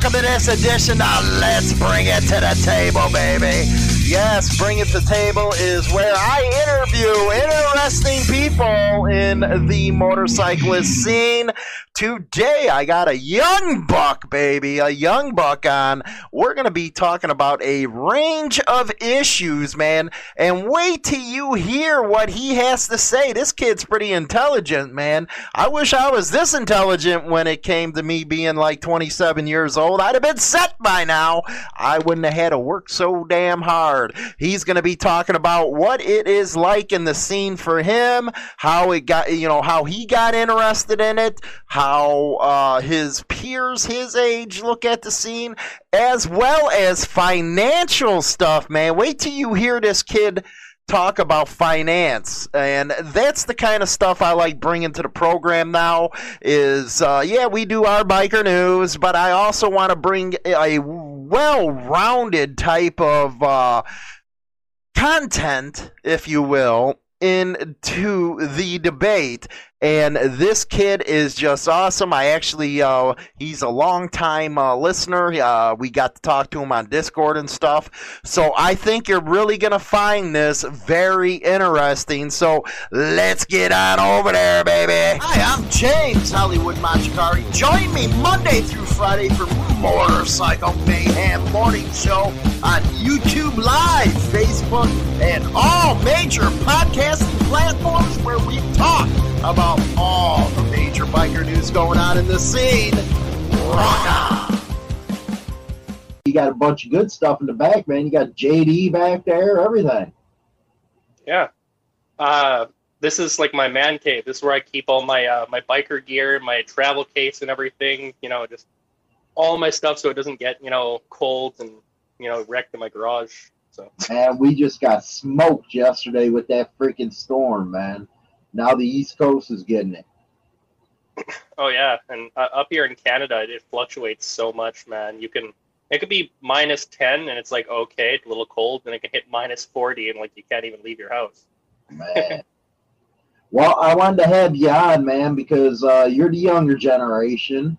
Welcome to this edition of Let's Bring It to the Table, baby. Yes, Bring It to the Table is where I interview interesting people in the motorcyclist scene. Today, I got a young buck, baby, a young buck on. We're going to be talking about a range of issues, man. And wait till you hear what he has to say. This kid's pretty intelligent, man. I wish I was this intelligent when it came to me being like 27 years old. I'd have been set by now. I wouldn't have had to work so damn hard. He's going to be talking about what it is like in the scene for him, how it got, you know, how he got interested in it, how uh, his peers his age look at the scene, as well as financial stuff, man. Wait till you hear this kid talk about finance and that's the kind of stuff i like bringing to the program now is uh, yeah we do our biker news but i also want to bring a well-rounded type of uh, content if you will into the debate and this kid is just awesome. I actually, uh, he's a long time uh, listener. Uh, we got to talk to him on Discord and stuff. So I think you're really going to find this very interesting. So let's get on over there, baby. Hi, I'm James Hollywood Machikari. Join me Monday through Friday for Motorcycle Mayhem Morning Show on YouTube Live, Facebook, and all major podcasting platforms where we talk about all the major biker news going on in the scene. Rock on! You got a bunch of good stuff in the back, man. You got JD back there, everything. Yeah. Uh, this is like my man cave. This is where I keep all my uh, my biker gear, my travel case, and everything. You know, just all my stuff so it doesn't get you know cold and you know wrecked in my garage. So. Man, we just got smoked yesterday with that freaking storm, man. Now the East Coast is getting it. Oh yeah, and uh, up here in Canada, it fluctuates so much, man. You can it could be minus ten, and it's like okay, it's a little cold, and it can hit minus forty, and like you can't even leave your house. Man. well, I wanted to have you on, man, because uh, you're the younger generation.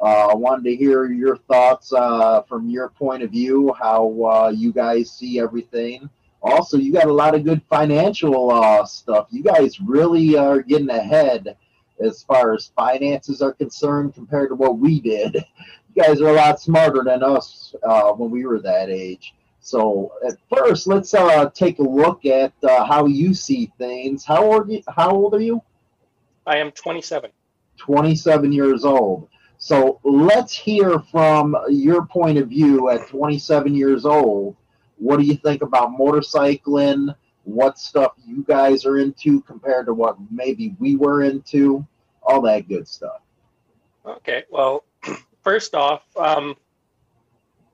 Uh, I wanted to hear your thoughts uh, from your point of view, how uh, you guys see everything. Also, you got a lot of good financial uh, stuff. You guys really are getting ahead as far as finances are concerned compared to what we did. You guys are a lot smarter than us uh, when we were that age. So, at first, let's uh, take a look at how you see things. How old? You, how old are you? I am 27. 27 years old. So let's hear from your point of view at 27 years old. What do you think about motorcycling? What stuff you guys are into compared to what maybe we were into? All that good stuff. Okay. Well, first off, um,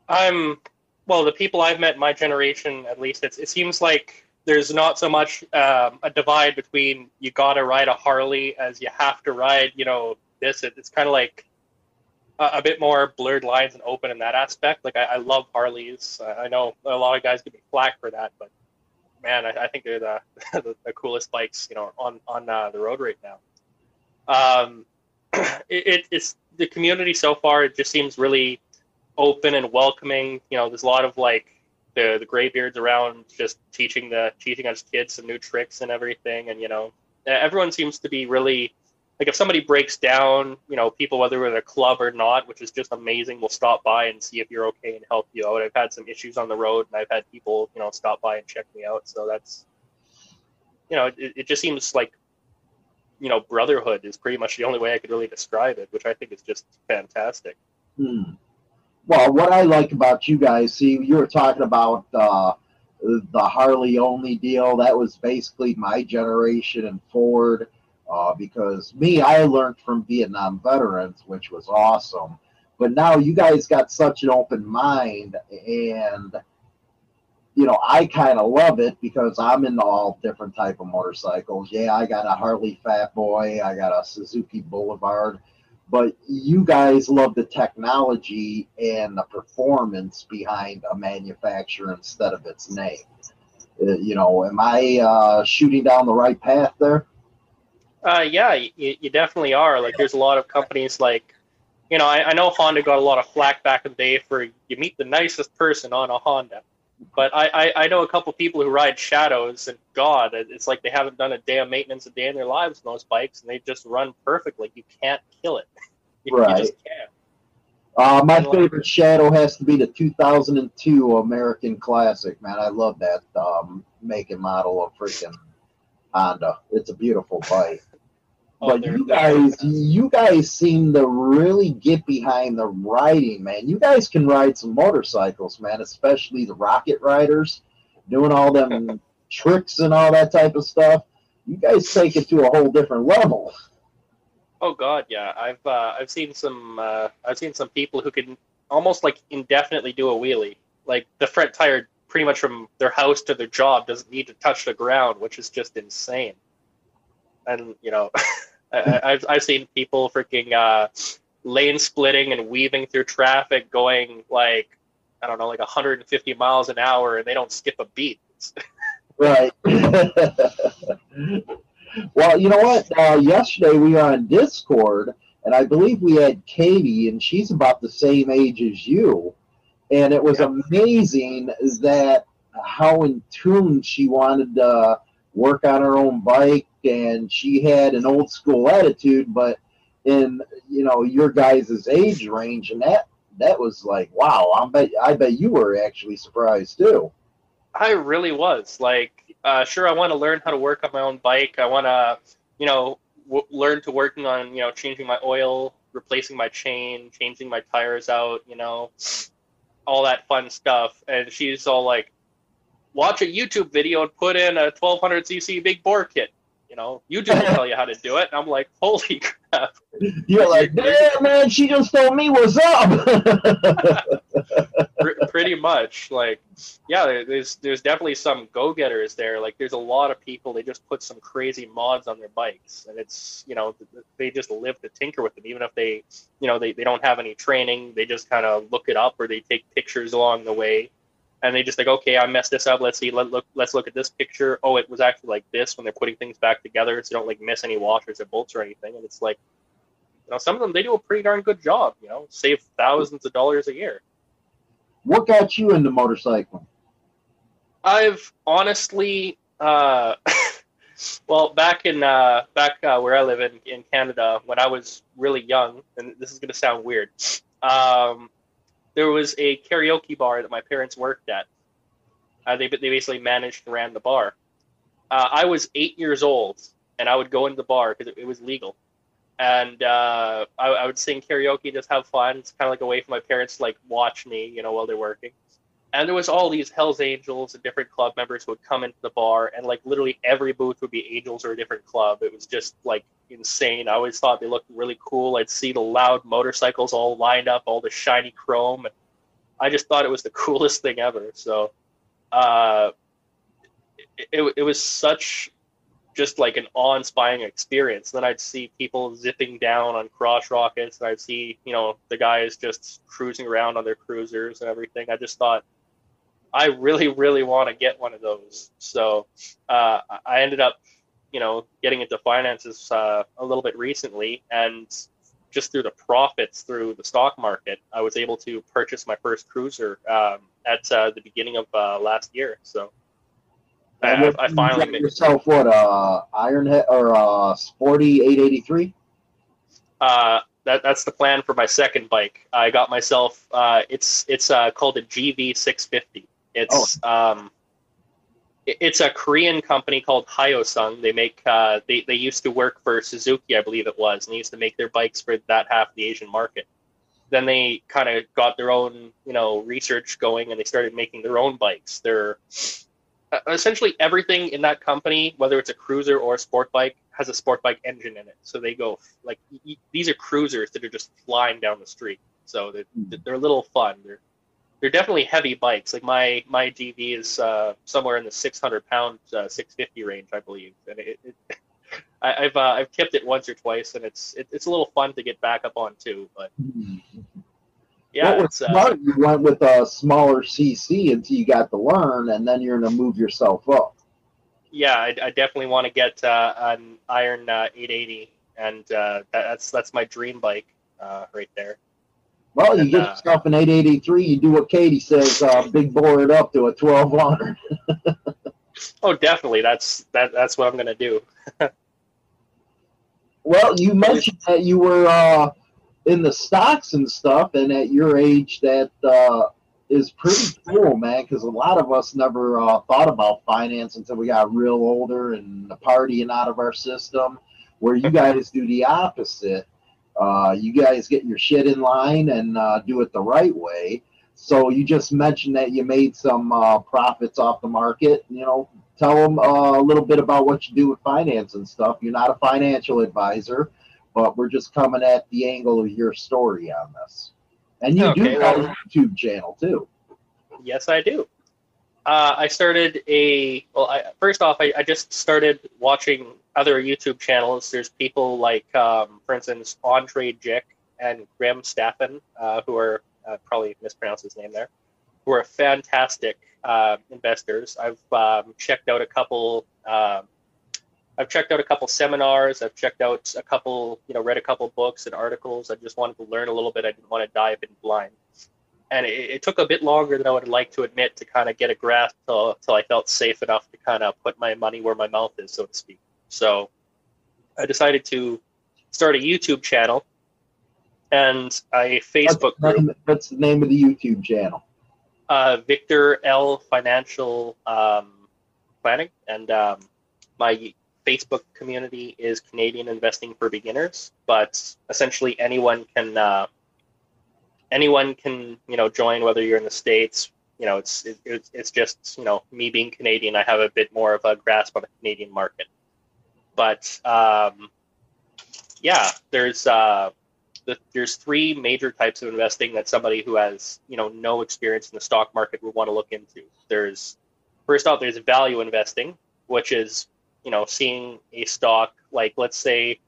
I'm well. The people I've met, my generation at least, it seems like there's not so much um, a divide between you gotta ride a Harley as you have to ride, you know, this. It, it's kind of like a, bit more blurred lines and open in that aspect. Like I, I love Harleys. I know a lot of guys give me flack for that, but man, I, I think they're the, the, the coolest bikes you know on on uh, the road right now. Um, it, it, it's the community so far. It just seems really open and welcoming. You know, there's a lot of like the the graybeards around, just teaching the teaching us kids some new tricks and everything. And you know, everyone seems to be really like if somebody breaks down, you know, people whether we're in a club or not, which is just amazing, will stop by and see if you're okay and help you out. I've had some issues on the road, and I've had people, you know, stop by and check me out. So that's, you know, it, it just seems like, you know, brotherhood is pretty much the only way I could really describe it, which I think is just fantastic. Hmm. Well, what I like about you guys, see, you were talking about uh, the Harley only deal. That was basically my generation and Ford. Uh, because me, I learned from Vietnam veterans, which was awesome. But now you guys got such an open mind, and you know I kind of love it because I'm into all different type of motorcycles. Yeah, I got a Harley Fat Boy, I got a Suzuki Boulevard, but you guys love the technology and the performance behind a manufacturer instead of its name. Uh, you know, am I uh, shooting down the right path there? Uh, yeah, you, you definitely are. Like, there's a lot of companies like, you know, I, I know Honda got a lot of flack back in the day for you meet the nicest person on a Honda, but I, I, I know a couple people who ride Shadows, and God, it's like they haven't done a day of maintenance a day in their lives on those bikes, and they just run perfectly. You can't kill it. You, Right. you just can't. Uh, my favorite Shadow has to be the 2002 American Classic, man. I love that um, make and model of freaking Honda. It's a beautiful bike. Oh, but you guys, you guys seem to really get behind the riding, man. You guys can ride some motorcycles, man, especially the rocket riders, doing all them tricks and all that type of stuff. You guys take it to a whole different level. Oh God, yeah. I've uh, I've seen some uh, I've seen some people who can almost like indefinitely do a wheelie. Like the front tire, pretty much from their house to their job, doesn't need to touch the ground, which is just insane. And you know, I, I've I've seen people freaking uh, lane splitting and weaving through traffic, going like I don't know, like 150 miles an hour, and they don't skip a beat. Right. well, you know what? Uh, yesterday we were on Discord, and I believe we had Katie, and she's about the same age as you. And it was Yeah. amazing that how in tune she wanted to work on her own bike, and she had an old school attitude, but in you know your guys' age range, and that that was like wow. I bet I bet you were actually surprised too. I really was like, uh, sure, I want to learn how to work on my own bike. I want to, you know, w- learn to working on, you know, changing my oil, replacing my chain, changing my tires out, you know, all that fun stuff. And she's all like, watch a YouTube video and put in a 1200 cc big bore kit. You know, YouTube will tell you how to do it. And I'm like, holy crap. You're like, damn, man, she just told me what's up. Pretty much like yeah there's there's definitely some go-getters there like there's a lot of people they just put some crazy mods on their bikes and it's you know th- th- they just live to tinker with them even if they you know they, they don't have any training they just kind of look it up or they take pictures along the way and they just like okay i messed this up. Let's see let look let's look at this picture. Oh it was actually like this when they're putting things back together so you don't like miss any washers or bolts or anything. And it's like you know some of them they do a pretty darn good job you know save thousands of dollars a year. What got you into motorcycling? I've honestly, uh, well, back in uh, back uh, where I live in in Canada, when I was really young, and this is going to sound weird, um, there was a karaoke bar that my parents worked at. Uh, they they basically managed and ran the bar. Uh, I was eight years old, and I would go into the bar because it, it was legal, and uh, I, I would sing karaoke, just have fun. It's kind of like a way for my parents to like watch me, you know, while they're working and there was all these Hell's Angels and different club members who would come into the bar, and like literally every booth would be Angels or a different club. It was just like insane. I always thought they looked really cool. I'd see the loud motorcycles all lined up, all the shiny chrome, and I just thought it was the coolest thing ever. So, uh, it, it, it was such just like an awe-inspiring experience. Then I'd see people zipping down on cross rockets, and I'd see you know the guys just cruising around on their cruisers and everything. I just thought I really, really want to get one of those. So uh, I ended up, you know, getting into finances uh, a little bit recently, and just through the profits through the stock market, I was able to purchase my first cruiser um, at uh, the beginning of uh, last year. So I, what- I finally got made. yourself what uh Ironhead or uh Sporty 883. Uh, that, that's the plan for my second bike. I got myself. Uh, it's it's uh, called a GV650. It's um, it's a Korean company called Hyosung. They make uh, they they used to work for Suzuki, I believe it was, and they used to make their bikes for that half of the Asian market. then they kind of got their own, you know, research going, and they started making their own bikes. They're uh, essentially everything in that company, whether it's a cruiser or a sport bike, has a sport bike engine in it. So they go like these are cruisers that are just flying down the street. So they're, they're a little fun. They're they're definitely heavy bikes. Like my my DV is uh, somewhere in the 600 pound, uh, 650 range, I believe, and it, it I, have uh, I've tipped it once or twice, and it's it, it's a little fun to get back up on too. But yeah, What was it's, uh, smart, you went with a smaller CC until you got to learn, and then you're going to move yourself up. yeah, I, I definitely want to get uh, an Iron uh, 880, and uh, that, that's that's my dream bike uh, right there. Well, you And, get uh, yourself an 883, you do what Katie says, uh, big bore it up to a 1200. Oh, definitely, that's that that's what I'm gonna do. Well, you mentioned that you were uh, in the stocks and stuff, and at your age, that uh, is pretty cool, man. Because a lot of us never uh, thought about finance until we got real older and the partying out of our system. Where you guys do the opposite. Uh, you guys get your shit in line and uh, do it the right way. So you just mentioned that you made some uh, profits off the market. You know, tell them uh, a little bit about what you do with finance and stuff. You're not a financial advisor, but we're just coming at the angle of your story on this. And you do have well- a YouTube channel too. Yes, I do. Uh, I started a well. I, first off, I, I just started watching other YouTube channels. There's people like, um, for instance, Andrei Jikh and Graham Stephan, uh, who are uh, probably mispronounced his name there, who are fantastic uh, investors. I've um, checked out a couple. Um, I've checked out a couple seminars. I've checked out a couple, you know, read a couple books and articles. I just wanted to learn a little bit. I didn't want to dive in blind and it, it took a bit longer than I would like to admit to kind of get a grasp till, till I felt safe enough to kind of put my money where my mouth is, so to speak. So I decided to start a YouTube channel and a Facebook What's the, group, name, what's the name of the YouTube channel? uh, Victor L Financial um, Planning, and um, my Facebook community is Canadian Investing for Beginners. But essentially, anyone can uh, anyone can you know join, whether you're in the states. You know, it's it, it's it's just you know me being Canadian, I have a bit more of a grasp on the Canadian market. But um, yeah, there's uh, the, there's three major types of investing that somebody who has you know no experience in the stock market would want to look into. There's first off, there's value investing, which is you know seeing a stock like let's say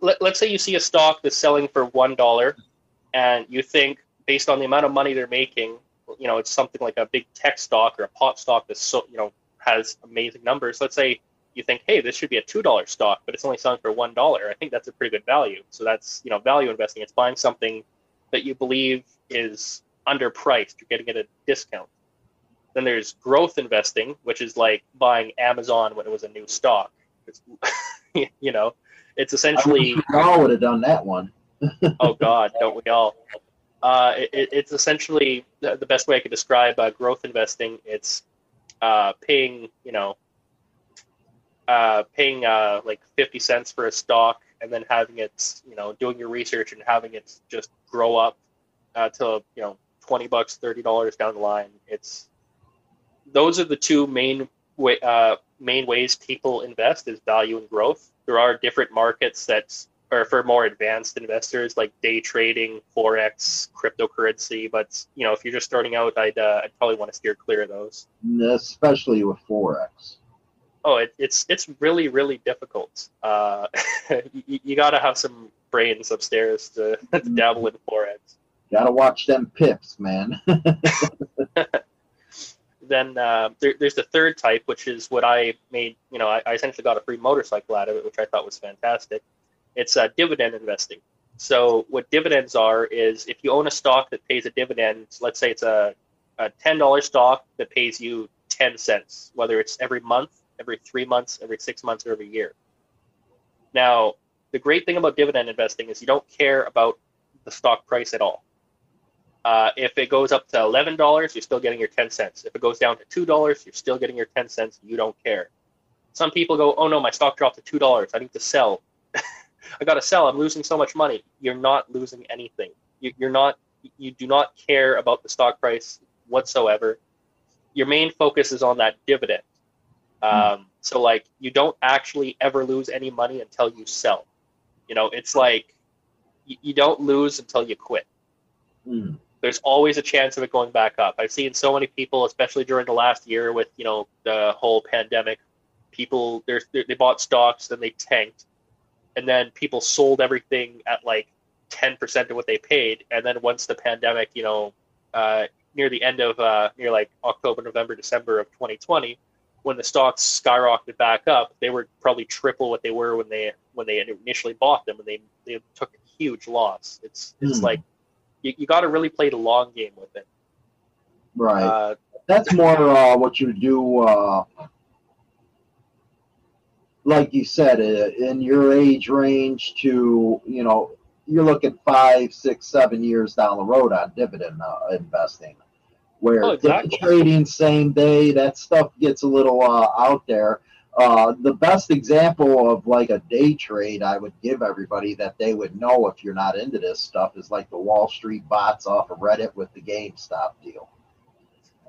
let, let's say you see a stock that's selling for one dollar and you think based on the amount of money they're making you know it's something like a big tech stock or a pot stock that's so you know has amazing numbers let's say you think hey this should be a two dollar stock but it's only selling for one dollar i think that's a pretty good value so that's you know value investing it's buying something that you believe is underpriced you're getting it at a discount then there's growth investing which is like buying amazon when it was a new stock it's, you know it's essentially all would have done that one. oh God, don't we all? Uh, it, it's essentially the, the best way I could describe uh, growth investing. It's uh, paying, you know, uh, paying uh, like fifty cents for a stock, and then having it, you know, doing your research and having it just grow up uh, to you know twenty bucks, thirty dollars down the line. It's those are the two main way, uh, main ways people invest is value and growth. There are different markets that or for more advanced investors like day trading, forex, cryptocurrency. But you know, if you're just starting out, I'd uh, I'd probably want to steer clear of those. especially with forex. Oh, it, it's it's really really difficult. Uh, you, you got to have some brains upstairs to, to dabble in forex. Got to watch them pips, man. Then uh, there, there's the third type, which is what I made. You know, I, I essentially got a free motorcycle out of it, which I thought was fantastic. It's uh, dividend investing. So what dividends are is if you own a stock that pays a dividend, let's say it's a, a ten dollar stock that pays you ten cents, whether it's every month, every three months, every six months, or every year. Now, the great thing about dividend investing is you don't care about the stock price at all. Uh, if it goes up to eleven dollars, you're still getting your ten cents. If it goes down to two dollars, you're still getting your ten cents. You don't care. Some people go, "Oh no, my stock dropped to two dollars. I need to sell." I got to sell. I'm losing so much money. You're not losing anything. You, you're not. You do not care about the stock price whatsoever. Your main focus is on that dividend. Um, so like you don't actually ever lose any money until you sell. You know, it's like you, you don't lose until you quit. Mm. There's always a chance of it going back up. I've seen so many people, especially during the last year with you know the whole pandemic. People there's they bought stocks, then they tanked, and then people sold everything at like ten percent of what they paid, and then once the pandemic, you know, uh, near the end of uh, near like October, November, December of 2020, when the stocks skyrocketed back up, they were probably triple what they were when they when they initially bought them, and they they took a huge loss. It's it's Hmm. like you, you got to really play the long game with it. Right. Uh, That's more uh, what you do. Uh, like you said, uh, in your age range to you know, you're looking five, six, seven years down the road on dividend uh, investing. Where Oh, exactly. trading same day, that stuff gets a little uh, out there. Uh, the best example of like a day trade I would give everybody that they would know if you're not into this stuff is like the Wall Street Bets off of Reddit with the GameStop deal.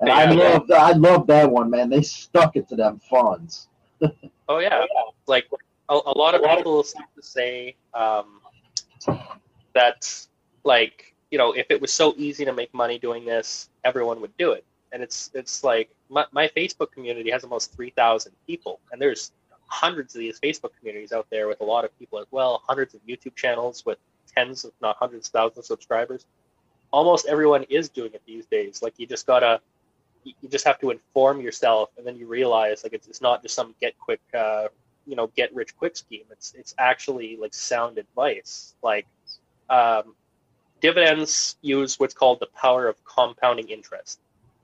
And I Yeah. love I love that one, man. They stuck it to them funds. oh yeah, like a, a lot of people seem to say um, that like you know if it was so easy to make money doing this, everyone would do it. And it's it's like my, my Facebook community has almost three thousand people, and there's hundreds of these Facebook communities out there with a lot of people as well, hundreds of YouTube channels with tens, if not hundreds of thousands of subscribers. Almost everyone is doing it these days. Like you just gotta, you just have to inform yourself, and then you realize like it's, it's not just some get quick, uh, you know, get rich quick scheme. It's it's actually like sound advice. Like um, dividends use what's called the power of compounding interest.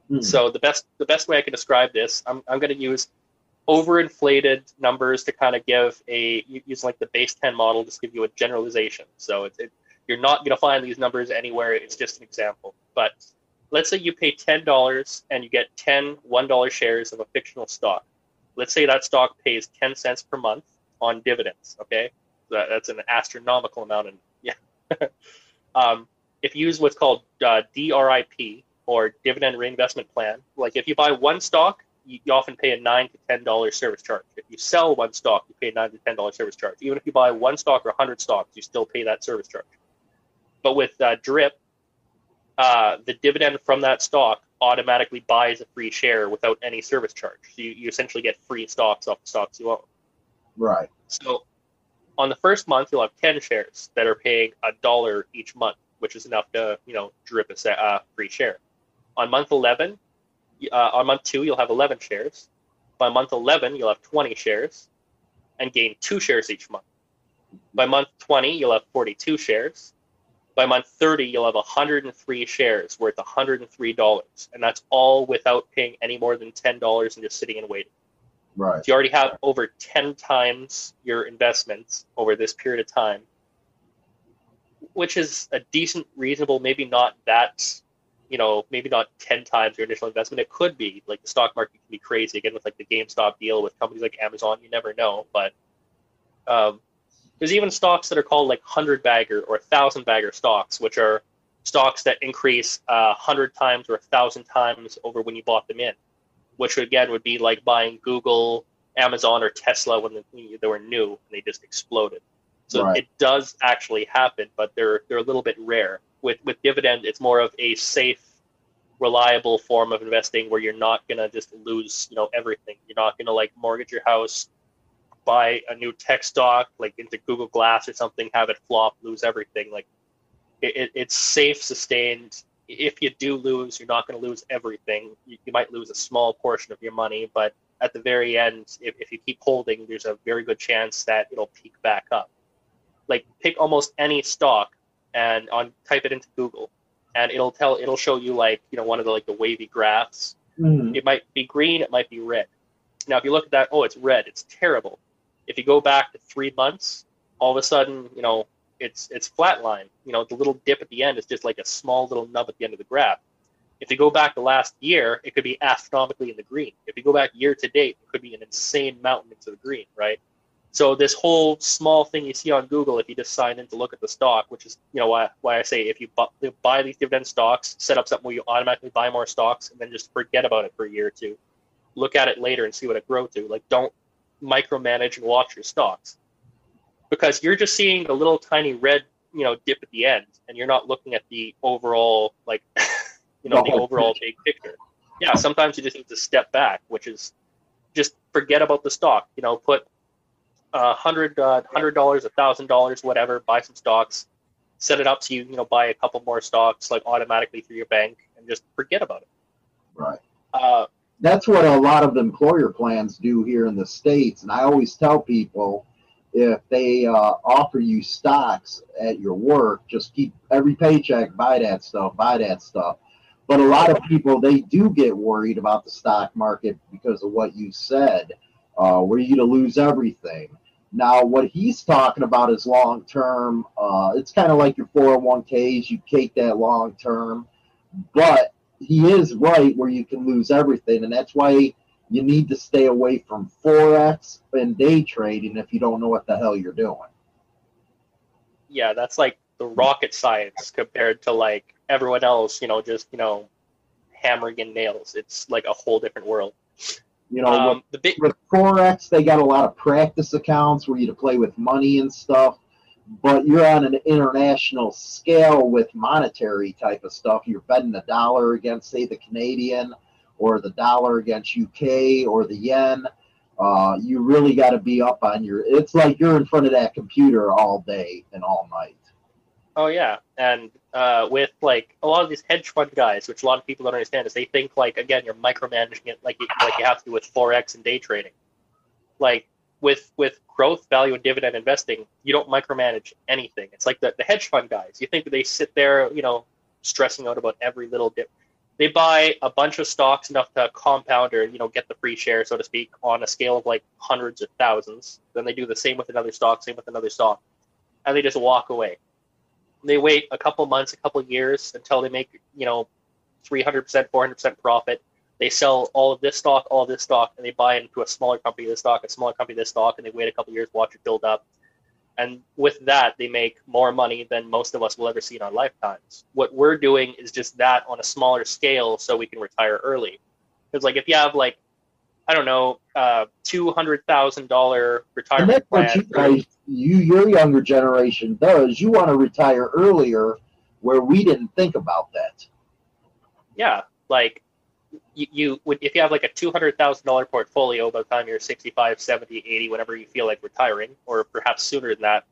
Hmm. So the best the best way I can describe this, I'm I'm going to use overinflated numbers to kind of give a using like the base 10 model just give you a generalization. So it, it you're not going to find these numbers anywhere. It's just an example. But let's say you pay ten dollars and you get 10 one dollar shares of a fictional stock. Let's say that stock pays ten cents per month on dividends. Okay, that, that's an astronomical amount. And yeah, um, if you use what's called uh, DRIP or dividend reinvestment plan, like if you buy one stock, you, you often pay a nine to ten dollars service charge. If you sell one stock, you pay a nine to ten dollars service charge. Even if you buy one stock or hundred stocks, you still pay that service charge. But with uh, DRIP, uh, the dividend from that stock automatically buys a free share without any service charge. So you, you essentially get free stocks off the stocks you own. Right. So on the first month, you'll have 10 shares that are paying a dollar each month, which is enough to, you know, drip a uh, free share. On month 11, uh, on month two, you'll have 11 shares. By month 11, you'll have 20 shares and gain two shares each month. By month 20, you'll have 42 shares. By month 30, you'll have 103 shares worth $103. And that's all without paying any more than $10 and just sitting and waiting. Right. If you already have over 10 times your investments over this period of time, which is a decent, reasonable, maybe not that, you know, maybe not 10 times your initial investment. It could be. Like the stock market can be crazy again with like the GameStop deal with companies like Amazon. You never know. But um, there's even stocks that are called like 100 bagger or 1,000 bagger stocks, which are stocks that increase uh, 100 times or 1,000 times over when you bought them in which again would be like buying Google, Amazon, or Tesla when they, they were new and they just exploded. So Right. it does actually happen, but they're they're a little bit rare. With with dividend, it's more of a safe, reliable form of investing where you're not gonna just lose you know everything. You're not gonna like mortgage your house, buy a new tech stock like into Google Glass or something, have it flop, lose everything. Like it, it, it's safe, sustained. If you do lose, you're not going to lose everything. You, you might lose a small portion of your money, but at the very end, if, if you keep holding, there's a very good chance that it'll peak back up. Like pick almost any stock and on type it into Google, and it'll tell it'll show you like you know one of the like the wavy graphs. Mhm. It might be green, it might be red. Now, if you look at that, oh, it's red, it's terrible. If you go back to three months, all of a sudden, you know, it's it's flatline. You know, the little dip at the end is just like a small little nub at the end of the graph. If you go back the last year, it could be astronomically in the green. If you go back year to date, it could be an insane mountain into the green, right? So this whole small thing you see on Google, if you just sign in to look at the stock, which is you know why why I say if you bu- buy these dividend stocks, set up something where you automatically buy more stocks, and then just forget about it for a year or two, look at it later and see what it grow to. Like don't micromanage and watch your stocks because you're just seeing the little tiny red you know dip at the end, and you're not looking at the overall like you know the overall big picture. Yeah, sometimes you just need to step back, which is just forget about the stock. You know, put a hundred uh, hundred dollars, a thousand dollars, whatever, buy some stocks, set it up so you you know buy a couple more stocks like automatically through your bank, and just forget about it. Right. Uh, That's what a lot of employer plans do here in the states, and I always tell people if they uh, offer you stocks at your work, just keep every paycheck, buy that stuff, buy that stuff. But a lot of people they do get worried about the stock market because of what you said. Uh, were you to lose everything? Now, what he's talking about is long term. Uh, it's kind of like your 401ks. You take that long term, but he is right where you can lose everything, and that's why you need to stay away from forex and day trading if you don't know what the hell you're doing. yeah, that's like the rocket science compared to like everyone else. You know, just you know, hammering in nails. It's like a whole different world. You know, Um, the big with forex they got a lot of practice accounts where you to play with money and stuff but you're on an international scale with monetary type of stuff you're betting the dollar against say the canadian or the dollar against uk or the yen uh, you really got to be up on your it's like you're in front of that computer all day and all night Oh yeah, and uh, with like a lot of these hedge fund guys, which a lot of people don't understand, is they think like again you're micromanaging it like you, like you have to with forex and day trading. Like with with growth, value, and dividend investing, you don't micromanage anything. It's like the, the hedge fund guys. You think they sit there, you know, stressing out about every little dip. They buy a bunch of stocks enough to compound or you know get the free share, so to speak, on a scale of like hundreds of thousands. Then they do the same with another stock, same with another stock, and they just walk away they wait a couple months, a couple years until they make, you know, 300%, 400% profit. They sell all of this stock, all of this stock, and they buy into a smaller company this stock, a smaller company this stock, and they wait a couple years, watch it build up. And with that, they make more money than most of us will ever see in our lifetimes. What we're doing is just that on a smaller scale so we can retire early. Because, like, if you have, like, I don't know, uh, $200,000 and retirement that's what plan. you guys you your younger generation does you want to retire earlier where we didn't think about that yeah, like you, would if you have like a two hundred thousand dollar portfolio by the time you're 65, 70, 80, whenever you feel like retiring, or perhaps sooner than that,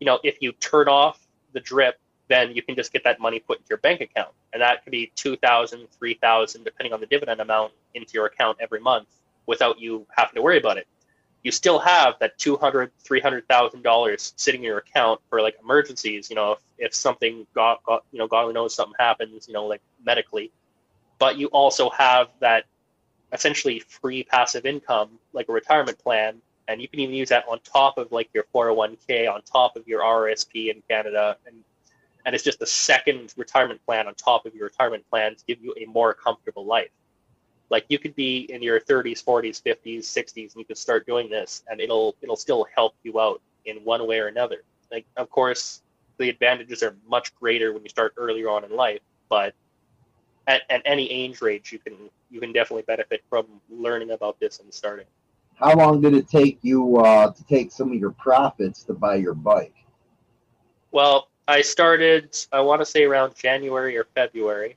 you know, if you turn off the drip, then you can just get that money put into your bank account, and that could be two thousand, three thousand, depending on the dividend amount, into your account every month without you having to worry about it. You still have that two hundred, three hundred thousand dollars sitting in your account for like emergencies. You know, if, if something got, got you know, God knows something happens, you know, like medically but you also have that essentially free passive income like a retirement plan and you can even use that on top of like your 401k on top of your RRSP in Canada and and it's just a second retirement plan on top of your retirement plan to give you a more comfortable life. Like you could be in your 30s 40s 50s 60s and you could start doing this and it'll it'll still help you out in one way or another. Like of course the advantages are much greater when you start earlier on in life but at, at any age range you can you can definitely benefit from learning about this and starting. How long did it take you uh, to take some of your profits to buy your bike? Well i started i want to say around january or february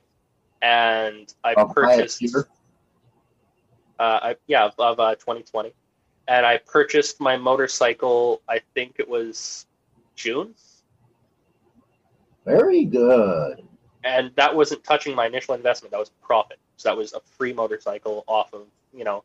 and i Of purchased year? uh, I, yeah of, of uh, 2020 and i purchased my motorcycle i think it was june. Very good and that wasn't touching my initial investment. That was profit. So that was a free motorcycle off of you know.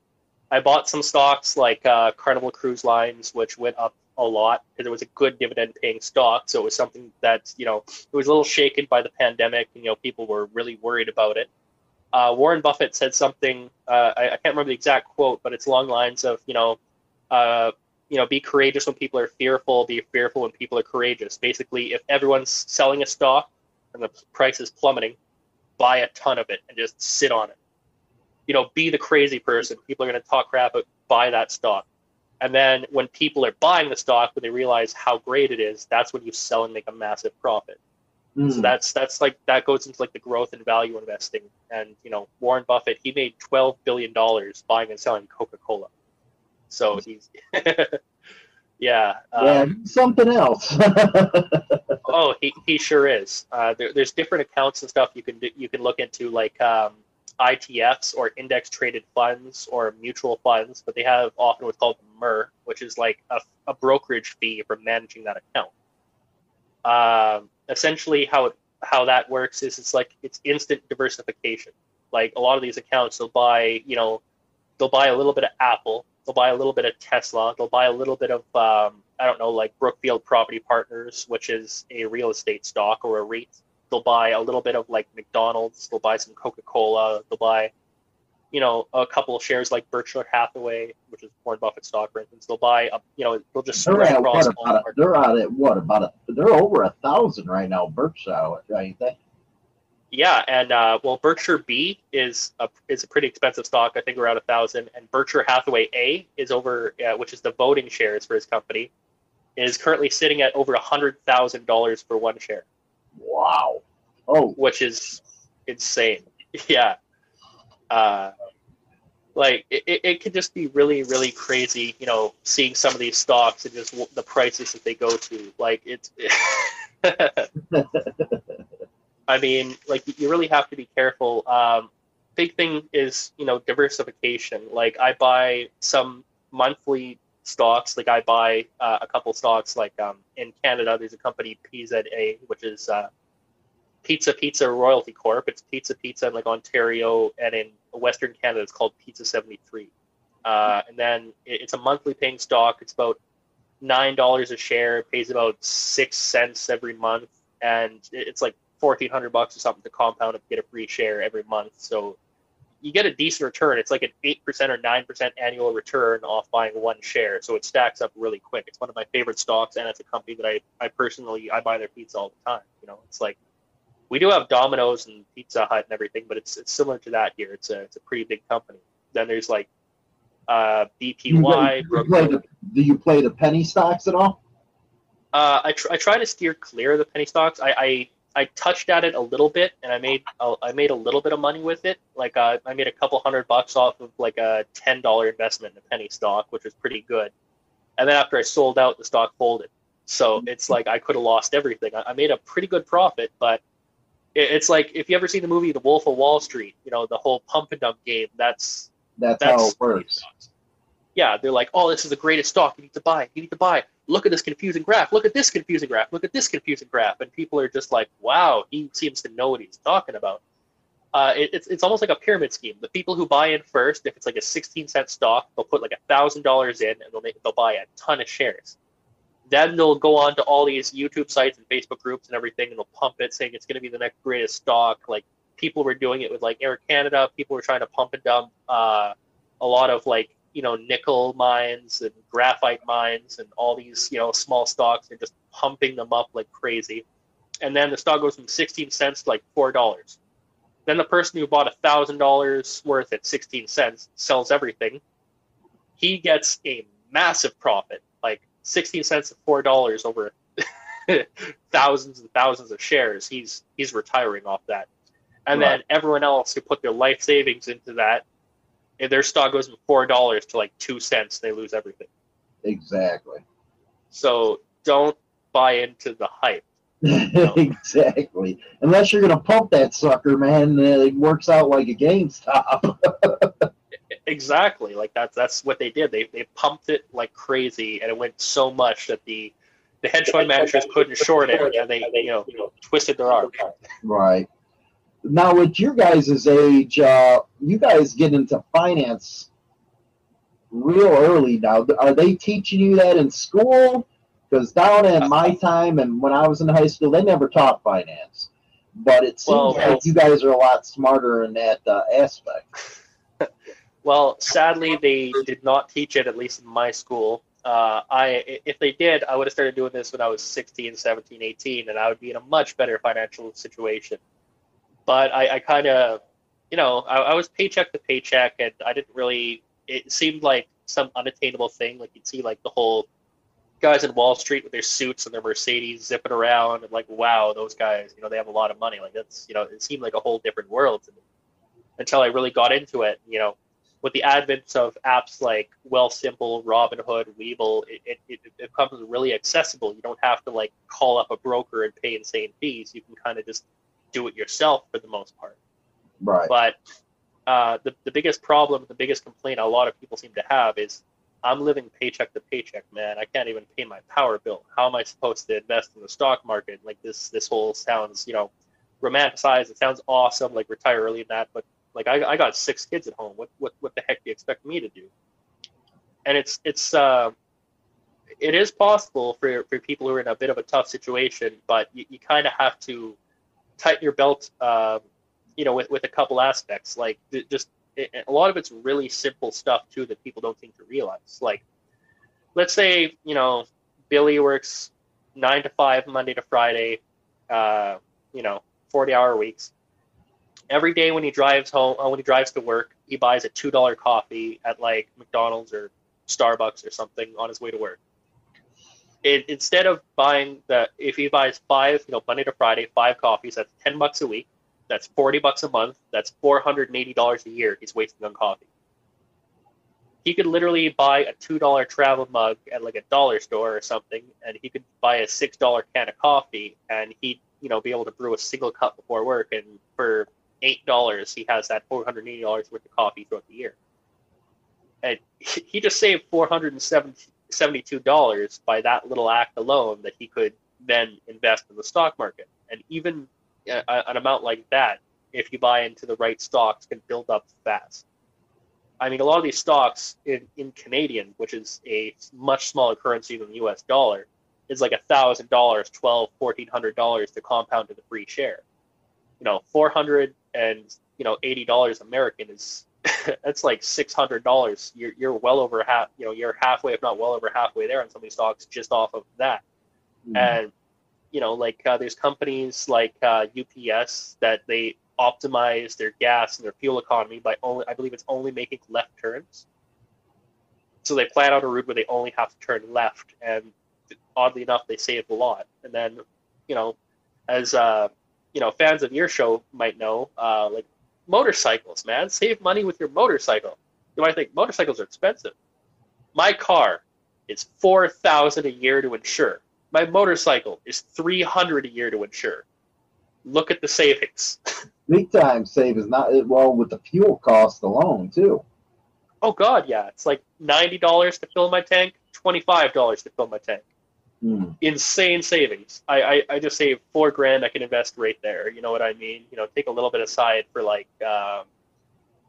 I bought some stocks like uh, Carnival Cruise Lines, which went up a lot because it was a good dividend-paying stock. So it was something that you know it was a little shaken by the pandemic, and you know people were really worried about it. Uh, Warren Buffett said something. Uh, I, I can't remember the exact quote, but it's along lines of you know, uh, you know, be courageous when people are fearful. Be fearful when people are courageous. Basically, if everyone's selling a stock and the price is plummeting, buy a ton of it and just sit on it. You know, be the crazy person. People are going to talk crap, but buy that stock. And then when people are buying the stock, when they realize how great it is, that's when you sell and make a massive profit. Hmm. So that's that's like that goes into like the growth and value investing. And you know, Warren Buffett, he made twelve billion dollars buying and selling Coca Cola. So he's yeah. yeah, Um, something else. oh, he, he sure is. Uh, there, there's different accounts and stuff you can do, you can look into like um, ITFs or index traded funds or mutual funds, but they have often what's called MER, which is like a, a brokerage fee for managing that account. Um, essentially, how it, how that works is it's like it's instant diversification. Like a lot of these accounts, they'll buy you know they'll buy a little bit of Apple, they'll buy a little bit of Tesla, they'll buy a little bit of um, I don't know like Brookfield Property Partners, which is a real estate stock or a REIT. They'll buy a little bit of like McDonald's, they'll buy some Coca Cola, they'll buy you know a couple of shares like Berkshire Hathaway, which is Warren Buffett stock, for instance. They'll buy a, you know they'll just they're spread across what all a, they're out at what about a they're over a thousand right now, Berkshire, ain't they? Yeah, and uh, well, Berkshire B is a is a pretty expensive stock. I think around a thousand, and Berkshire Hathaway A is over, uh, which is the voting shares for his company, is currently sitting at over a hundred thousand dollars for one share, Wow. Oh, which is insane. Yeah, uh, like it, it, could just be really really crazy. You know, seeing some of these stocks and just the prices that they go to. Like it's. I mean, like you really have to be careful. Um, big thing is you know diversification. Like I buy some monthly stocks. Like I buy uh, a couple stocks. Like um, in Canada, there's a company PZA, which is uh, Pizza Pizza Royalty Corp. It's Pizza Pizza in like Ontario, and in Western Canada, it's called Pizza Seventy Three. Uh, and then it's a monthly paying stock. It's about nine dollars a share. It pays about six cents every month, and it's like fourteen hundred bucks or something to compound and get a free share every month. So you get a decent return. It's like an eight percent or nine percent annual return off buying one share. So it stacks up really quick. It's one of my favorite stocks, and it's a company that I, I personally I buy their pizza all the time. You know, it's like we do have Domino's and Pizza Hut and everything, but it's it's similar to that here. It's a it's a pretty big company. Then there's like uh, you BPY. play, you play the, do you play the penny stocks at all? Uh, I, tr- I try to steer clear of the penny stocks. I, I, I touched at it a little bit, and I made a, I made a little bit of money with it. Like uh, I made a couple hundred bucks off of like a ten dollar investment in a penny stock, which was pretty good. And then after I sold out, the stock folded. So it's like I could have lost everything. I, I made a pretty good profit, but it, it's like if you ever seen the movie The Wolf of Wall Street, you know the whole pump and dump game. That's That's, that's how it works. yeah, they're like, oh, this is the greatest stock. You need to buy. You need to buy. Look at this confusing graph. Look at this confusing graph. Look at this confusing graph. And people are just like, wow, he seems to know what he's talking about. Uh, it, it's it's almost like a pyramid scheme. The people who buy in first, if it's like a 16 cent stock, they'll put like a thousand dollars in and they'll make they'll buy a ton of shares. Then they'll go on to all these YouTube sites and Facebook groups and everything, and they'll pump it, saying it's going to be the next greatest stock. Like people were doing it with like Air Canada. People were trying to pump and dump uh, a lot of like you know nickel mines and graphite mines and all these you know small stocks and just pumping them up like crazy. And then the stock goes from 16 cents to like four dollars. Then the person who bought a thousand dollars worth at 16 cents sells everything. He gets a massive profit, like 16 cents to four dollars over thousands and thousands of shares. He's he's retiring off that. And Right. then everyone else who put their life savings into that, if their stock goes from four dollars to like two cents, they lose everything. Exactly. So don't buy into the hype. exactly. Unless you're gonna pump that sucker, man, it works out like a GameStop. Exactly, like that's that's what they did. They they pumped it like crazy, and it went so much that the the hedge fund managers couldn't short it, and they you know twisted their arm. right. Now, at your guys' age, uh, you guys get into finance real early now. Are they teaching you that in school? Because down in my time and when I was in high school, they never taught finance. But it seems Well, like you guys are a lot smarter in that uh, aspect. Well, sadly, they did not teach it, at least in my school. Uh, I, if they did, I would have started doing this when I was 16, 17, 18, and I would be in a much better financial situation. But I, I kind of, you know, I, I was paycheck to paycheck, and I didn't really. It seemed like some unattainable thing. Like you'd see like the whole guys in Wall Street with their suits and their Mercedes zipping around, and like, wow, those guys, you know, they have a lot of money. Like that's, you know, it seemed like a whole different world to me until I really got into it. You know, with the advent of apps like Wealthsimple, Robinhood, Webull, it, it, it, it becomes really accessible. You don't have to like call up a broker and pay insane fees. You can kind of just do it yourself for the most part. Right. But uh, the the biggest problem, the biggest complaint a lot of people seem to have is I'm living paycheck to paycheck, man. I can't even pay my power bill. How am I supposed to invest in the stock market? Like this this whole sounds, you know, romanticized. It sounds awesome, like retire early and that, but like I, I got six kids at home. What what what the heck do you expect me to do? And it's it's uh, it is possible for for people who are in a bit of a tough situation, but you, you kind of have to tighten your belt, uh, you know, with with a couple aspects. Like just it, a lot of it's really simple stuff too that people don't seem to realize. Like let's say you know Billy works nine to five Monday to Friday, uh, you know, forty hour weeks every day when he drives home, uh, when he drives to work, he buys a two dollar coffee at like McDonald's or Starbucks or something on his way to work. It, instead of buying the, if he buys five, you know, Monday to Friday, five coffees, that's ten bucks a week. That's forty bucks a month. That's four hundred and eighty dollars a year. He's wasting on coffee. He could literally buy a two dollar travel mug at like a dollar store or something, and he could buy a six dollar can of coffee, and he'd you know be able to brew a single cup before work, and for eight dollars, he has that four hundred eighty dollars worth of coffee throughout the year, and he just saved four hundred and seventy-two dollars by that little act alone that he could then invest in the stock market. And even uh, a, an amount like that, if you buy into the right stocks, can build up fast. I mean, a lot of these stocks in, in Canadian, which is a much smaller currency than the U.S. dollar, is like a thousand dollars, twelve, fourteen hundred dollars to compound to the free share. You know, four hundred and you know eighty dollars American is that's like six hundred dollars. You're you're well over half. You know you're halfway, if not well over halfway there on some of these stocks just off of that. Mm-hmm. And you know like uh, there's companies like uh, UPS that they optimize their gas and their fuel economy by only I believe it's only making left turns. So they plan out a route where they only have to turn left, and oddly enough, they save a lot. And then, you know, as uh, you know fans of your show might know, uh, like motorcycles, man, save money with your motorcycle. You might think motorcycles are expensive. My car is four thousand a year to insure. My motorcycle is three hundred a year to insure. Look at the savings. Big time savings, not well with the fuel cost alone too. Oh God, yeah, it's like ninety dollars to fill my tank, twenty five dollars to fill my tank. Mm. Insane savings. I, I, I just save four grand I can invest right there. You know what I mean? You know, take a little bit aside for like, um,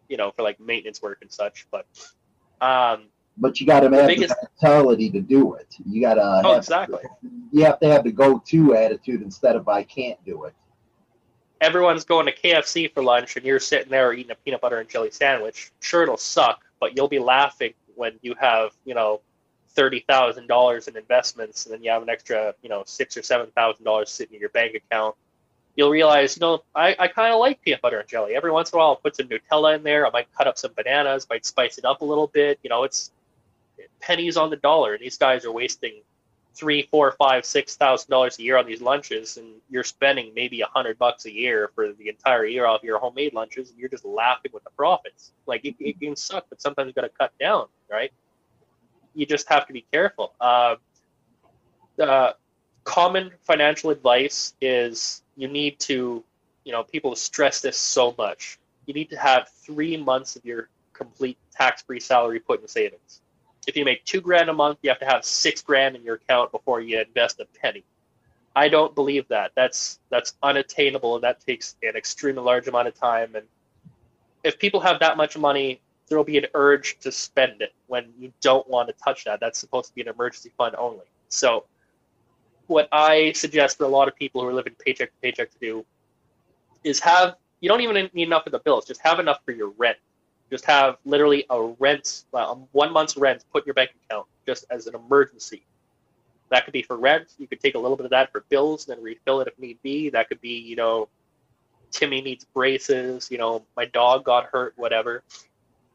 you know, for like maintenance work and such. But, um, but you got to have biggest... the mentality to do it. You got to. Oh, exactly. You have to have the go-to attitude instead of I can't do it. Everyone's going to KFC for lunch, and you're sitting there eating a peanut butter and jelly sandwich. Sure, it'll suck, but you'll be laughing when you have, you know, thirty thousand dollars in investments, and then you have an extra, you know, six or seven thousand dollars sitting in your bank account, you'll realize, you know, I, I kind of like peanut butter and jelly. Every once in a while, I'll put some Nutella in there. I might cut up some bananas, might spice it up a little bit. You know, it's pennies on the dollar. These guys are wasting three, four, five, six thousand dollars a year on these lunches, and you're spending maybe a hundred bucks a year for the entire year off your homemade lunches, and you're just laughing with the profits. Like it, it can suck, but sometimes you got to cut down, right? You just have to be careful. Uh, uh, common financial advice is you need to, you know, people stress this so much. You need to have three months of your complete tax-free salary put in savings. If you make two grand a month, you have to have six grand in your account before you invest a penny. I don't believe that. That's that's unattainable, and that takes an extremely large amount of time. And if people have that much money, there will be an urge to spend it when you don't want to touch that. That's supposed to be an emergency fund only. So, what I suggest for a lot of people who are living paycheck to paycheck to do is have you don't even need enough for the bills. Just have enough for your rent. Just have literally a rent, well, um, one month's rent put in your bank account just as an emergency. That could be for rent. You could take a little bit of that for bills, and then refill it if need be. That could be, you know, Timmy needs braces. You know, my dog got hurt, whatever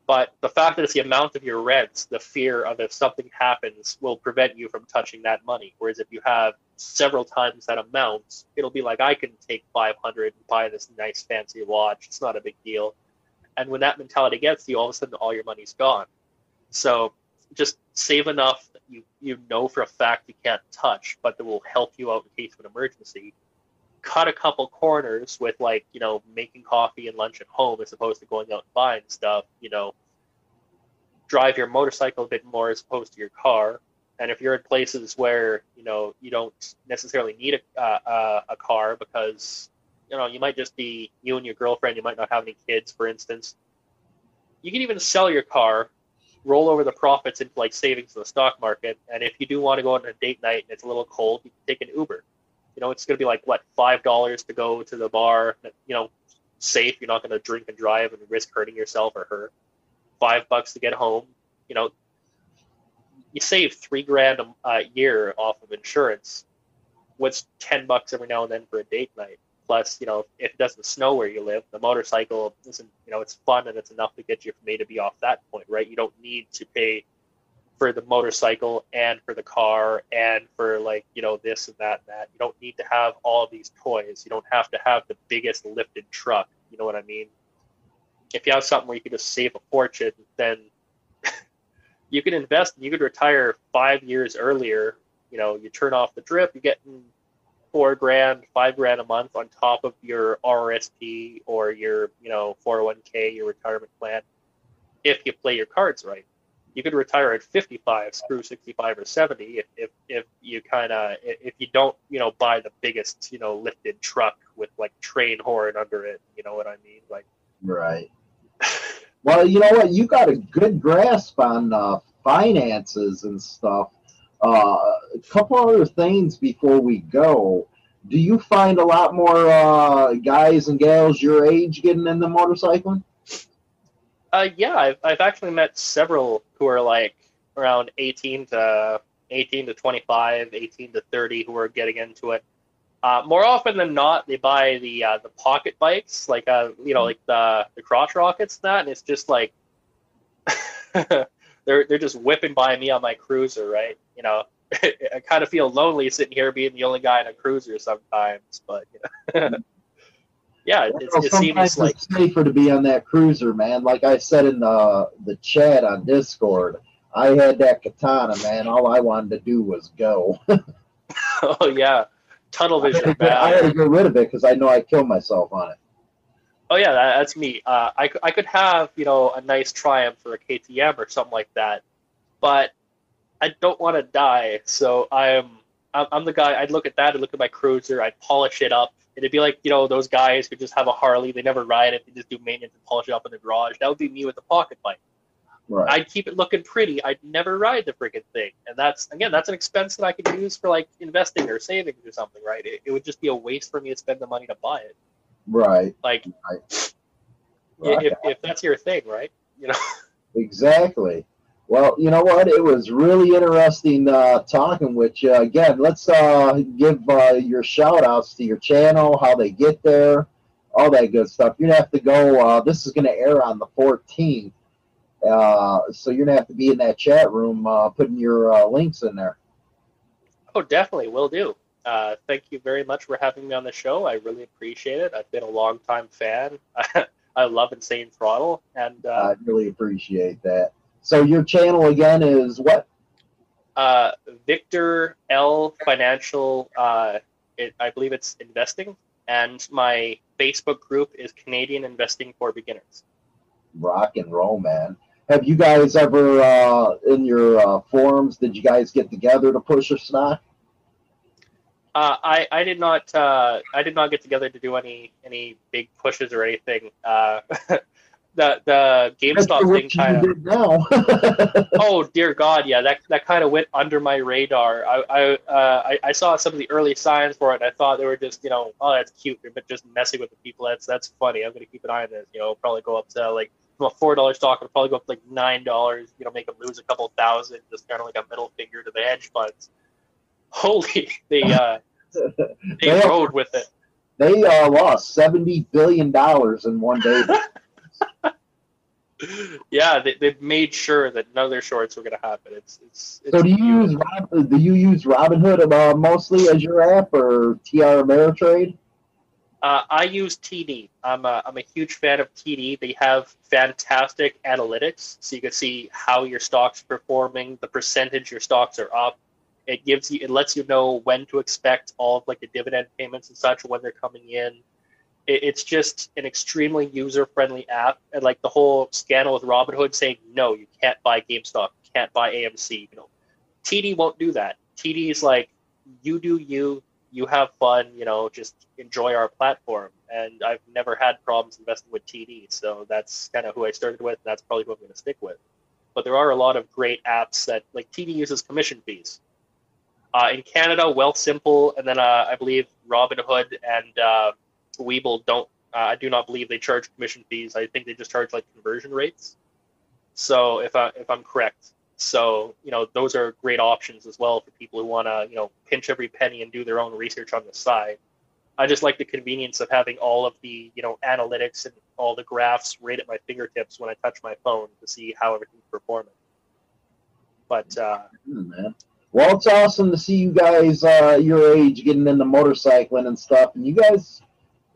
But the fact that it's the amount of your rents, the fear of if something happens will prevent you from touching that money. Whereas if you have several times that amount, it'll be like I can take 500 and buy this nice fancy watch. It's not a big deal. And when that mentality gets you, all of a sudden all your money's gone. So just save enough that you you know for a fact you can't touch, but that will help you out in case of an emergency. Cut a couple corners with like you know making coffee and lunch at home as opposed to going out and buying stuff. You know, drive your motorcycle a bit more as opposed to your car. And if you're in places where you know you don't necessarily need a uh, a car because you know you might just be you and your girlfriend, you might not have any kids, for instance. You can even sell your car roll over the profits into like savings in the stock market. And if you do want to go on a date night and it's a little cold, you can take an Uber. You know, it's going to be like what five dollars to go to the bar. You know, safe. You're not going to drink and drive and risk hurting yourself or her. Five bucks to get home. You know, you save three grand a, a year off of insurance. What's ten bucks every now and then for a date night? Plus, you know, if it doesn't snow where you live, the motorcycle isn't, you know, it's fun and it's enough to get you from A to B off that point, right? You don't need to pay for the motorcycle and for the car and for like, you know, this and that and that. You don't need to have all these toys. You don't have to have the biggest lifted truck. You know what I mean? If you have something where you can just save a fortune, then you can invest and you could retire five years earlier. You know, you turn off the drip, you get four grand, five grand a month on top of your RSP or your, you know, 401k, your retirement plan, if you play your cards right. You could retire at 55, screw 65 or 70 if, if, if you kind of, if you don't, you know, buy the biggest, you know, lifted truck with like train horn under it. You know what I mean? Like, right. well, you know what? You got a good grasp on uh, finances and stuff. Uh, a couple other things before we go. Do you find a lot more uh, guys and gals your age getting into motorcycling? Uh, yeah, I've, I've actually met several who are like around 18 to 18 to 25, 18 to 30 who are getting into it. Uh, more often than not, they buy the uh, the pocket bikes, like uh, you know, like the the crotch rockets, and that, and it's just like they're they're just whipping by me on my cruiser, right? You know, I kind of feel lonely sitting here being the only guy in a cruiser sometimes, but you know. Yeah, it, well, it seems like it's safer to be on that cruiser, man. Like I said in the the chat on Discord, I had that katana, man. All I wanted to do was go. oh yeah, tunnel vision. I had, I had to get rid of it because I know I killed myself on it. Oh yeah, that, that's me. Uh, I, I could have you know a nice Triumph or a KTM or something like that, but I don't want to die. So I'm I'm the guy. I'd look at that. I'd look at my cruiser. I'd polish it up. It'd be like you know those guys who just have a Harley. They never ride it. They just do maintenance and polish it up in the garage. That would be me with a pocket bike. Right. I'd keep it looking pretty. I'd never ride the freaking thing. And that's again, that's an expense that I could use for like investing or savings or something, right? It, it would just be a waste for me to spend the money to buy it. Right. Like, right. If, if that's your thing, right? You know. Exactly. Well, you know what? It was really interesting uh, talking with you. Again, let's uh, give uh, your shout outs to your channel, how they get there, all that good stuff. You're going to have to go. Uh, this is going to air on the 14th. Uh, so you're going to have to be in that chat room uh, putting your links in there. Oh, definitely. Will do uh, thank you very much for having me on the show. I really appreciate it. I've been a long time fan. I love Insane Throttle, and uh, I really appreciate that. So your channel again is what? Uh, Victor L Financial. Uh, it, I believe it's investing, and my Facebook group is Canadian Investing for Beginners. Rock and roll, man. Have you guys ever uh, in your uh, forums? Did you guys get together to push a stock? Uh, I I did not uh, I did not get together to do any any big pushes or anything. Uh, the the GameStop thing kind of. oh dear God, yeah, that that kind of went under my radar. I I, uh, I, I saw some of the early signs for it. and I thought they were just you know oh that's cute, but just messing with the people. That's that's funny. I'm gonna keep an eye on this. You know, probably go up to like from a four dollar stock, it'll probably go up to like nine dollars. You know, make them lose a couple thousand. Just kind of like a middle finger to the hedge funds holy they uh they, they rode with it they uh lost 70 billion dollars in one day yeah, they, they've made sure that none of their shorts were going to happen. It's, it's, it's So do you use Rob, do you use Robinhood uh, mostly as your app or TD Ameritrade? Uh, I use TD. I'm a, I'm a huge fan of TD. They have fantastic analytics, so you can see how your stock's performing, the percentage your stocks are up. It gives you, it lets you know when to expect all of like the dividend payments and such when they're coming in. It, it's just an extremely user friendly app, and like the whole scandal with Robinhood saying no, you can't buy GameStop, you can't buy AMC. You know, TD won't do that. TD is like you do you, you have fun, you know, just enjoy our platform. And I've never had problems investing with TD, so that's kind of who I started with. and That's probably who I'm going to stick with. But there are a lot of great apps that, like TD uses commission fees. Uh, in Canada, Wealthsimple, and then uh, I believe Robinhood and uh, Webull don't. Uh, I do not believe they charge commission fees. I think they just charge like conversion rates. So if I if I'm correct, so, you know, those are great options as well for people who want to, you know, pinch every penny and do their own research on the side. I just like the convenience of having all of the, you know, analytics and all the graphs right at my fingertips when I touch my phone to see how everything's performing. But, uh, Hmm, man. Well, it's awesome to see you guys uh, your age getting into motorcycling and stuff. And you guys,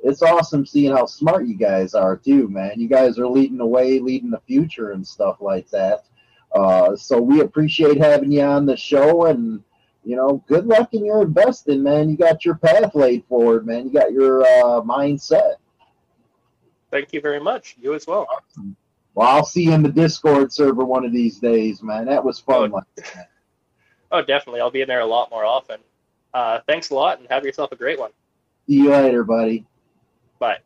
it's awesome seeing how smart you guys are too, man. You guys are leading the way, leading the future and stuff like that. Uh, so we appreciate having you on the show and you know, good luck in your investing, man. You got your path laid forward, man. You got your uh, mindset. thank you very much. You as well. Well, I'll see you in the Discord server one of these days, man. That was fun. Oh. Oh, definitely. I'll be in there a lot more often. Uh, thanks a lot and have yourself a great one. See you later, buddy. Bye.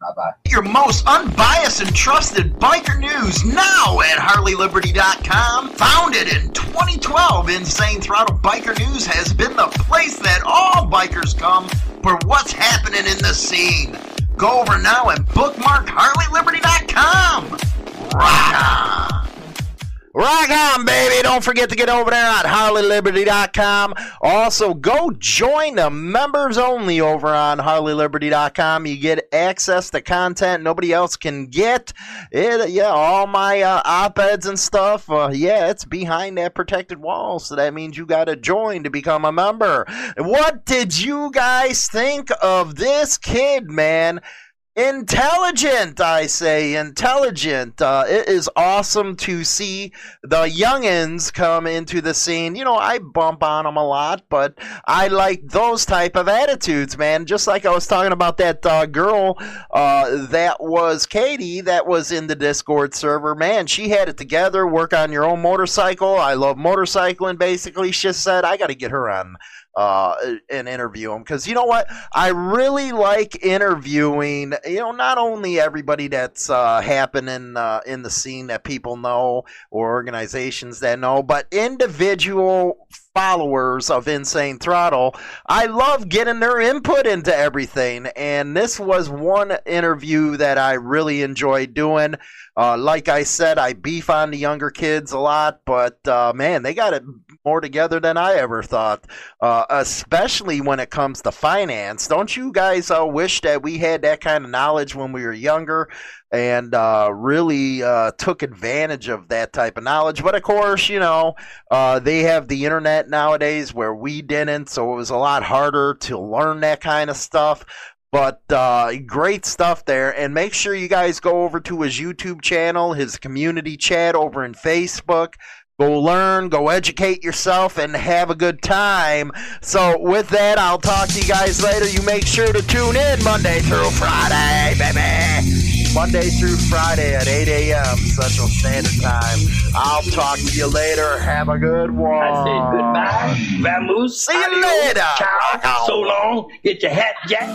Bye bye. Your most unbiased and trusted biker news now at HarleyLiberty.com. Founded in 2012, Insane Throttle Biker News has been the place that all bikers come for what's happening in the scene. Go over now and bookmark HarleyLiberty.com. Rock on! Rock on, baby. Don't forget to get over there at HarleyLiberty.com. Also, go join the members only over on HarleyLiberty.com. You get access to content nobody else can get. It, yeah, all my uh, op eds and stuff. Uh, yeah, it's behind that protected wall. So that means you got to join to become a member. What did you guys think of this kid, man? Intelligent, I say, intelligent. Uh, it is awesome to see the youngins come into the scene. You know, I bump on them a lot, but I like those type of attitudes, man. Just like I was talking about that uh, girl uh, that was Katie, that was in the Discord server. Man, she had it together. Work on your own motorcycle. I love motorcycling. Basically, she said I got to get her on uh, and interview them because you know what I really like interviewing. You know, not only everybody that's uh, happening uh, in the scene that people know or organizations that know, but individual followers of Insane Throttle. I love getting their input into everything, and this was one interview that I really enjoyed doing. Uh, like I said, I beef on the younger kids a lot, but uh, man, they got it more together than I ever thought. Uh, especially when it comes to finance. Don't you guys uh, wish that we had that kind of knowledge when we were younger? And uh, really uh, took advantage of that type of knowledge. But of course, you know, uh, they have the internet nowadays where we didn't, so it was a lot harder to learn that kind of stuff. But uh, great stuff there. And make sure you guys go over to his YouTube channel, his community chat over in Facebook. Go learn, go educate yourself, and have a good time. So, with that, I'll talk to you guys later. You make sure to tune in Monday through Friday, baby. Monday through Friday at 8 a.m. Central Standard Time. I'll talk to you later. Have a good one. I say goodbye. Vamoose. See you Adios. later. Ciao. Ciao. So long. Get your hat, Jack.